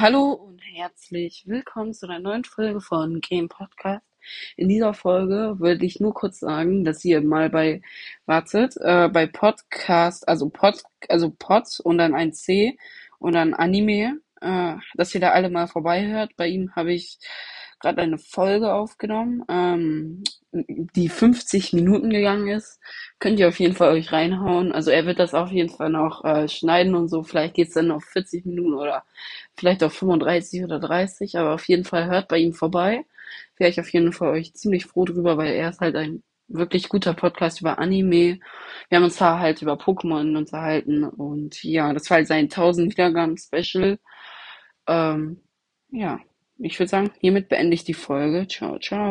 Hallo und herzlich willkommen zu einer neuen Folge von Game Podcast. In dieser Folge würde ich nur kurz sagen, dass ihr mal bei, wartet, äh, bei Podcast, also Pod, also Pod und dann ein C und dann Anime, äh, dass ihr da alle mal vorbeihört. Bei ihm habe ich gerade eine Folge aufgenommen, ähm, die 50 Minuten gegangen ist. Könnt ihr auf jeden Fall euch reinhauen. Also er wird das auf jeden Fall noch äh, schneiden und so. Vielleicht geht's dann auf 40 Minuten oder vielleicht auf 35 oder 30. Aber auf jeden Fall hört bei ihm vorbei. Wäre ich auf jeden Fall euch ziemlich froh drüber, weil er ist halt ein wirklich guter Podcast über Anime. Wir haben uns da halt über Pokémon unterhalten und ja, das war halt sein 1000 Wiedergaben Special. Ähm, ja, ich würde sagen, hiermit beende ich die Folge. Ciao, ciao.